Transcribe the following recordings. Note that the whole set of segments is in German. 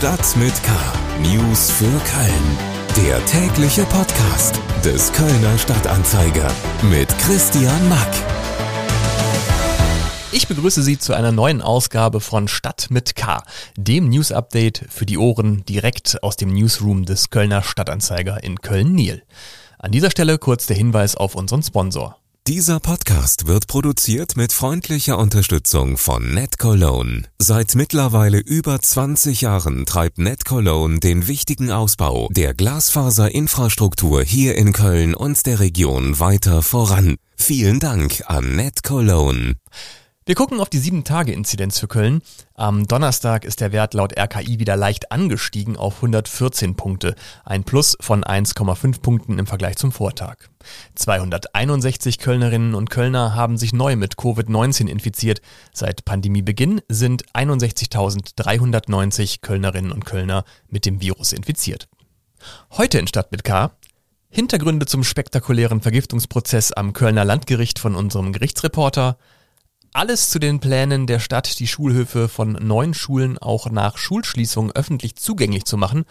Stadt mit K. News für Köln. Der tägliche Podcast des Kölner Stadtanzeiger mit Christian Mack. Ich begrüße Sie zu einer neuen Ausgabe von Stadt mit K, dem News Update für die Ohren direkt aus dem Newsroom des Kölner Stadtanzeiger in Köln-Niel. An dieser Stelle kurz der Hinweis auf unseren Sponsor. Dieser Podcast wird produziert mit freundlicher Unterstützung von NetCologne. Seit mittlerweile über 20 Jahren treibt NetCologne den wichtigen Ausbau der Glasfaserinfrastruktur hier in Köln und der Region weiter voran. Vielen Dank an NetCologne. Wir gucken auf die 7-Tage-Inzidenz für Köln. Am Donnerstag ist der Wert laut RKI wieder leicht angestiegen auf 114 Punkte, ein Plus von 1,5 Punkten im Vergleich zum Vortag. 261 Kölnerinnen und Kölner haben sich neu mit Covid-19 infiziert. Seit Pandemiebeginn sind 61.390 Kölnerinnen und Kölner mit dem Virus infiziert. Heute in Stadt mit K Hintergründe zum spektakulären Vergiftungsprozess am Kölner Landgericht von unserem Gerichtsreporter, alles zu den Plänen der Stadt, die Schulhöfe von neun Schulen auch nach Schulschließung öffentlich zugänglich zu machen.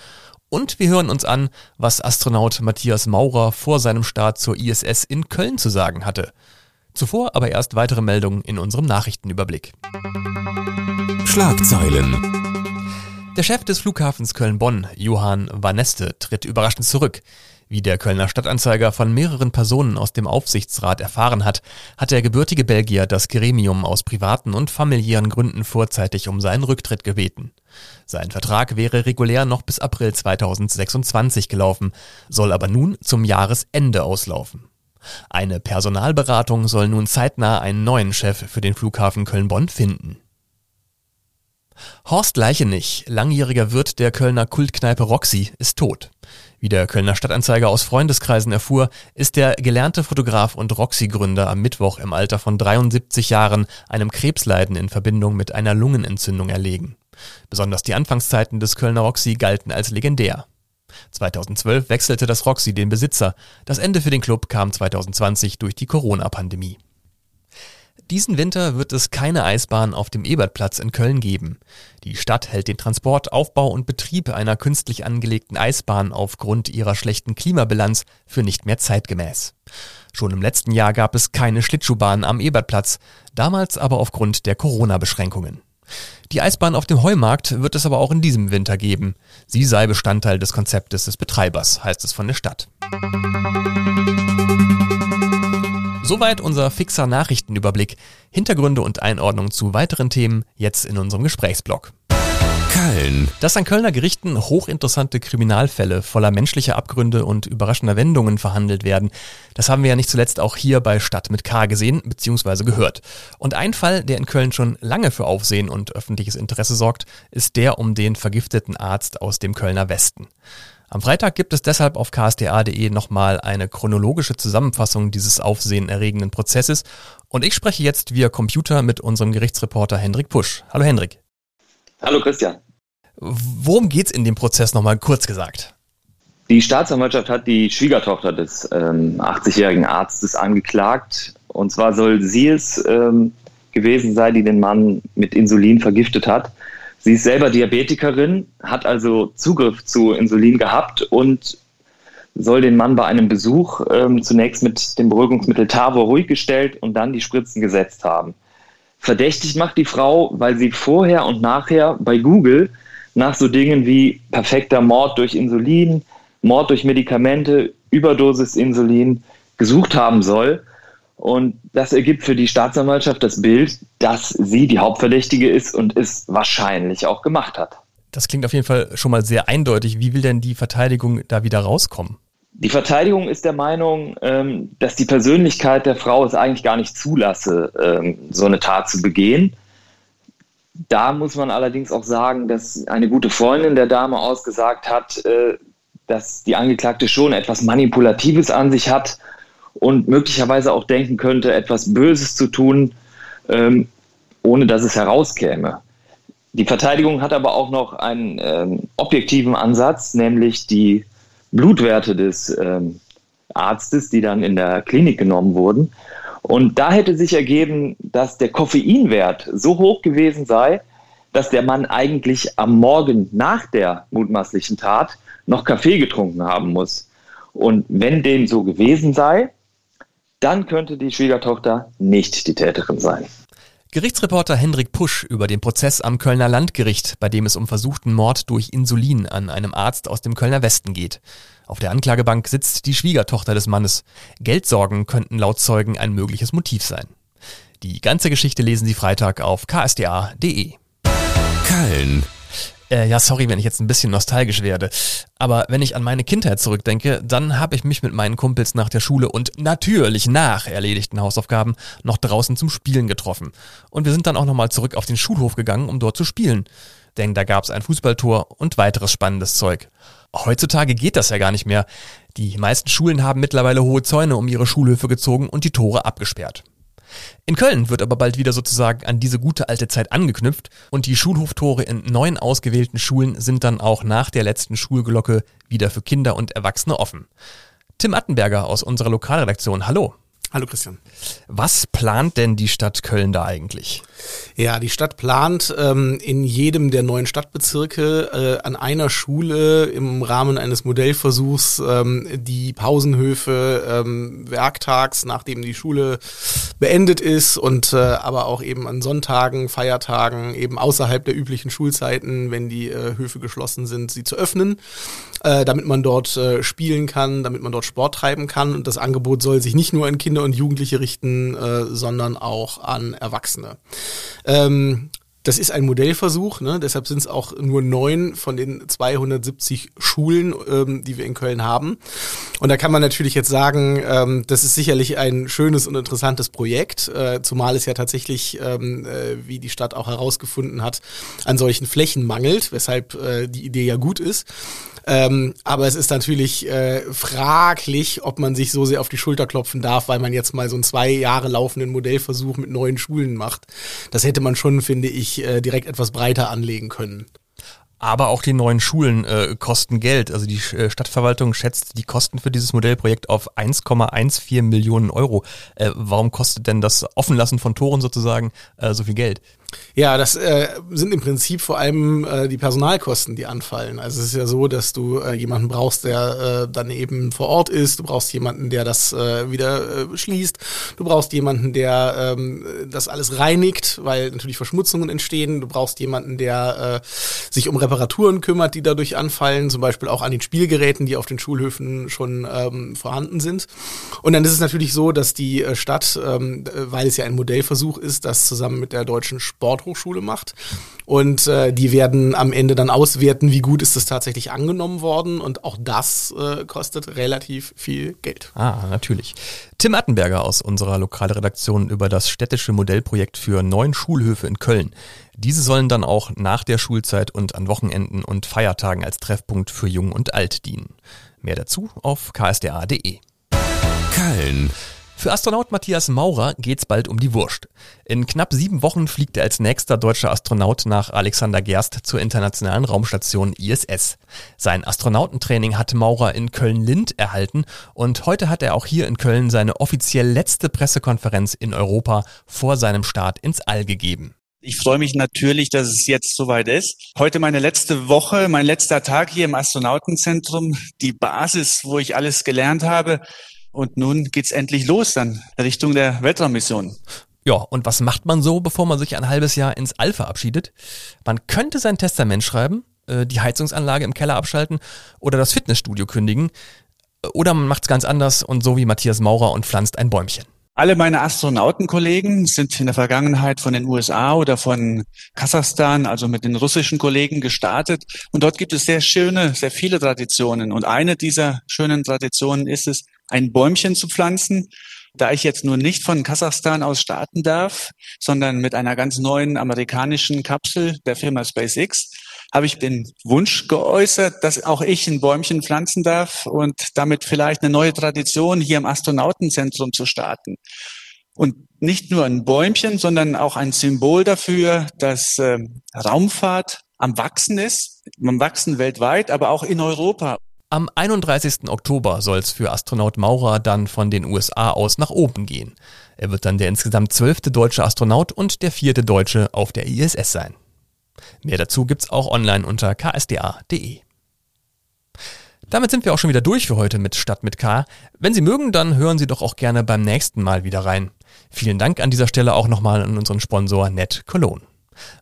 Und wir hören uns an, was Astronaut Matthias Maurer vor seinem Start zur ISS in Köln zu sagen hatte. Zuvor aber erst weitere Meldungen in unserem Nachrichtenüberblick. Schlagzeilen. Der Chef des Flughafens Köln-Bonn, Johann Vaneste, tritt überraschend zurück. Wie der Kölner Stadtanzeiger von mehreren Personen aus dem Aufsichtsrat erfahren hat, hat der gebürtige Belgier das Gremium aus privaten und familiären Gründen vorzeitig um seinen Rücktritt gebeten. Sein Vertrag wäre regulär noch bis April 2026 gelaufen, soll aber nun zum Jahresende auslaufen. Eine Personalberatung soll nun zeitnah einen neuen Chef für den Flughafen Köln-Bonn finden. Horst Leichenich, langjähriger Wirt der Kölner Kultkneipe Roxy, ist tot. Wie der Kölner Stadtanzeiger aus Freundeskreisen erfuhr, ist der gelernte Fotograf und Roxy-Gründer am Mittwoch im Alter von 73 Jahren einem Krebsleiden in Verbindung mit einer Lungenentzündung erlegen. Besonders die Anfangszeiten des Kölner Roxy galten als legendär. 2012 wechselte das Roxy den Besitzer. Das Ende für den Club kam 2020 durch die Corona-Pandemie. Diesen Winter wird es keine Eisbahn auf dem Ebertplatz in Köln geben. Die Stadt hält den Transport, Aufbau und Betrieb einer künstlich angelegten Eisbahn aufgrund ihrer schlechten Klimabilanz für nicht mehr zeitgemäß. Schon im letzten Jahr gab es keine Schlittschuhbahn am Ebertplatz, damals aber aufgrund der Corona-Beschränkungen. Die Eisbahn auf dem Heumarkt wird es aber auch in diesem Winter geben. Sie sei Bestandteil des Konzeptes des Betreibers, heißt es von der Stadt. Soweit unser fixer Nachrichtenüberblick. Hintergründe und Einordnung zu weiteren Themen jetzt in unserem Gesprächsblock. Köln. Dass an Kölner Gerichten hochinteressante Kriminalfälle voller menschlicher Abgründe und überraschender Wendungen verhandelt werden, das haben wir ja nicht zuletzt auch hier bei Stadt mit K gesehen bzw. gehört. Und ein Fall, der in Köln schon lange für Aufsehen und öffentliches Interesse sorgt, ist der um den vergifteten Arzt aus dem Kölner Westen. Am Freitag gibt es deshalb auf ksta.de nochmal eine chronologische Zusammenfassung dieses aufsehenerregenden Prozesses und ich spreche jetzt via Computer mit unserem Gerichtsreporter Hendrik Pusch. Hallo Hendrik. Hallo Christian. Worum geht's in dem Prozess nochmal kurz gesagt? Die Staatsanwaltschaft hat die Schwiegertochter des ähm, 80-jährigen Arztes angeklagt. Und zwar soll sie es ähm, gewesen sein, die den Mann mit Insulin vergiftet hat. Sie ist selber Diabetikerin, hat also Zugriff zu Insulin gehabt und soll den Mann bei einem Besuch ähm, zunächst mit dem Beruhigungsmittel Tavor ruhig gestellt und dann die Spritzen gesetzt haben. Verdächtig macht die Frau, weil sie vorher und nachher bei Google nach so Dingen wie perfekter Mord durch Insulin, Mord durch Medikamente, Überdosis Insulin gesucht haben soll und das ergibt für die Staatsanwaltschaft das Bild, dass sie die Hauptverdächtige ist und es wahrscheinlich auch gemacht hat. Das klingt auf jeden Fall schon mal sehr eindeutig. Wie will denn die Verteidigung da wieder rauskommen? Die Verteidigung ist der Meinung, ähm, dass die Persönlichkeit der Frau es eigentlich gar nicht zulasse, ähm, so eine Tat zu begehen. Da muss man allerdings auch sagen, dass eine gute Freundin der Dame ausgesagt hat, äh, dass die Angeklagte schon etwas Manipulatives an sich hat und möglicherweise auch denken könnte, etwas Böses zu tun, ähm, ohne dass es herauskäme. Die Verteidigung hat aber auch noch einen ähm, objektiven Ansatz, nämlich die Blutwerte des ähm, Arztes, die dann in der Klinik genommen wurden. Und da hätte sich ergeben, dass der Koffeinwert so hoch gewesen sei, dass der Mann eigentlich am Morgen nach der mutmaßlichen Tat noch Kaffee getrunken haben muss. Und wenn dem so gewesen sei, dann könnte die Schwiegertochter nicht die Täterin sein. Gerichtsreporter Hendrik Pusch über den Prozess am Kölner Landgericht, bei dem es um versuchten Mord durch Insulin an einem Arzt aus dem Kölner Westen geht. Auf der Anklagebank sitzt die Schwiegertochter des Mannes. Geldsorgen könnten laut Zeugen ein mögliches Motiv sein. Die ganze Geschichte lesen Sie Freitag auf ksda.de. Köln. Äh, ja, sorry, wenn ich jetzt ein bisschen nostalgisch werde. Aber wenn ich an meine Kindheit zurückdenke, dann habe ich mich mit meinen Kumpels nach der Schule und natürlich nach erledigten Hausaufgaben noch draußen zum Spielen getroffen. Und wir sind dann auch nochmal zurück auf den Schulhof gegangen, um dort zu spielen. Denn da gab es ein Fußballtor und weiteres spannendes Zeug. Heutzutage geht das ja gar nicht mehr. Die meisten Schulen haben mittlerweile hohe Zäune um ihre Schulhöfe gezogen und die Tore abgesperrt. In Köln wird aber bald wieder sozusagen an diese gute alte Zeit angeknüpft und die Schulhoftore in neun ausgewählten Schulen sind dann auch nach der letzten Schulglocke wieder für Kinder und Erwachsene offen. Tim Attenberger aus unserer Lokalredaktion, hallo. Hallo Christian. Was plant denn die Stadt Köln da eigentlich? Ja, die Stadt plant ähm, in jedem der neuen Stadtbezirke äh, an einer Schule im Rahmen eines Modellversuchs ähm, die Pausenhöfe ähm, werktags, nachdem die Schule beendet ist und äh, aber auch eben an Sonntagen, Feiertagen, eben außerhalb der üblichen Schulzeiten, wenn die äh, Höfe geschlossen sind, sie zu öffnen, äh, damit man dort äh, spielen kann, damit man dort Sport treiben kann. Und das Angebot soll sich nicht nur an Kinder und Jugendliche richten, äh, sondern auch an Erwachsene. Ähm, das ist ein Modellversuch, ne? deshalb sind es auch nur neun von den 270 Schulen, ähm, die wir in Köln haben. Und da kann man natürlich jetzt sagen, ähm, das ist sicherlich ein schönes und interessantes Projekt, äh, zumal es ja tatsächlich, ähm, äh, wie die Stadt auch herausgefunden hat, an solchen Flächen mangelt, weshalb äh, die Idee ja gut ist. Ähm, aber es ist natürlich äh, fraglich, ob man sich so sehr auf die Schulter klopfen darf, weil man jetzt mal so einen zwei Jahre laufenden Modellversuch mit neuen Schulen macht. Das hätte man schon, finde ich, äh, direkt etwas breiter anlegen können. Aber auch die neuen Schulen äh, kosten Geld. Also die äh, Stadtverwaltung schätzt die Kosten für dieses Modellprojekt auf 1,14 Millionen Euro. Äh, warum kostet denn das Offenlassen von Toren sozusagen äh, so viel Geld? Ja, das äh, sind im Prinzip vor allem äh, die Personalkosten, die anfallen. Also es ist ja so, dass du äh, jemanden brauchst, der äh, dann eben vor Ort ist. Du brauchst jemanden, der das äh, wieder äh, schließt. Du brauchst jemanden, der ähm, das alles reinigt, weil natürlich Verschmutzungen entstehen. Du brauchst jemanden, der äh, sich um Reparaturen kümmert, die dadurch anfallen, zum Beispiel auch an den Spielgeräten, die auf den Schulhöfen schon ähm, vorhanden sind. Und dann ist es natürlich so, dass die äh, Stadt, ähm, weil es ja ein Modellversuch ist, das zusammen mit der deutschen Sporthochschule macht. Und äh, die werden am Ende dann auswerten, wie gut ist es tatsächlich angenommen worden. Und auch das äh, kostet relativ viel Geld. Ah, natürlich. Tim Attenberger aus unserer Lokalredaktion über das städtische Modellprojekt für neun Schulhöfe in Köln. Diese sollen dann auch nach der Schulzeit und an Wochenenden und Feiertagen als Treffpunkt für Jung und Alt dienen. Mehr dazu auf ksda.de. Köln. Für Astronaut Matthias Maurer geht's bald um die Wurst. In knapp sieben Wochen fliegt er als nächster deutscher Astronaut nach Alexander Gerst zur internationalen Raumstation ISS. Sein Astronautentraining hat Maurer in Köln-Lind erhalten und heute hat er auch hier in Köln seine offiziell letzte Pressekonferenz in Europa vor seinem Start ins All gegeben. Ich freue mich natürlich, dass es jetzt soweit ist. Heute meine letzte Woche, mein letzter Tag hier im Astronautenzentrum, die Basis, wo ich alles gelernt habe. Und nun geht's endlich los dann Richtung der Weltraummission. Ja, und was macht man so, bevor man sich ein halbes Jahr ins All verabschiedet? Man könnte sein Testament schreiben, äh, die Heizungsanlage im Keller abschalten oder das Fitnessstudio kündigen. Oder man macht's ganz anders und so wie Matthias Maurer und pflanzt ein Bäumchen. Alle meine Astronautenkollegen sind in der Vergangenheit von den USA oder von Kasachstan, also mit den russischen Kollegen gestartet. Und dort gibt es sehr schöne, sehr viele Traditionen. Und eine dieser schönen Traditionen ist es, ein Bäumchen zu pflanzen. Da ich jetzt nur nicht von Kasachstan aus starten darf, sondern mit einer ganz neuen amerikanischen Kapsel der Firma SpaceX, habe ich den Wunsch geäußert, dass auch ich ein Bäumchen pflanzen darf und damit vielleicht eine neue Tradition hier im Astronautenzentrum zu starten. Und nicht nur ein Bäumchen, sondern auch ein Symbol dafür, dass äh, Raumfahrt am Wachsen ist, am Wachsen weltweit, aber auch in Europa. Am 31. Oktober soll es für Astronaut Maurer dann von den USA aus nach oben gehen. Er wird dann der insgesamt zwölfte deutsche Astronaut und der vierte Deutsche auf der ISS sein. Mehr dazu gibt's auch online unter ksda.de. Damit sind wir auch schon wieder durch für heute mit Stadt mit K. Wenn Sie mögen, dann hören Sie doch auch gerne beim nächsten Mal wieder rein. Vielen Dank an dieser Stelle auch nochmal an unseren Sponsor Net Cologne.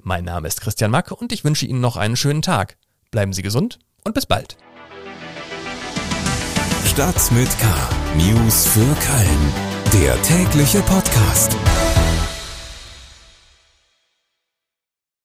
Mein Name ist Christian Mack und ich wünsche Ihnen noch einen schönen Tag. Bleiben Sie gesund und bis bald. Stadt mit K. News für Köln. Der tägliche Podcast.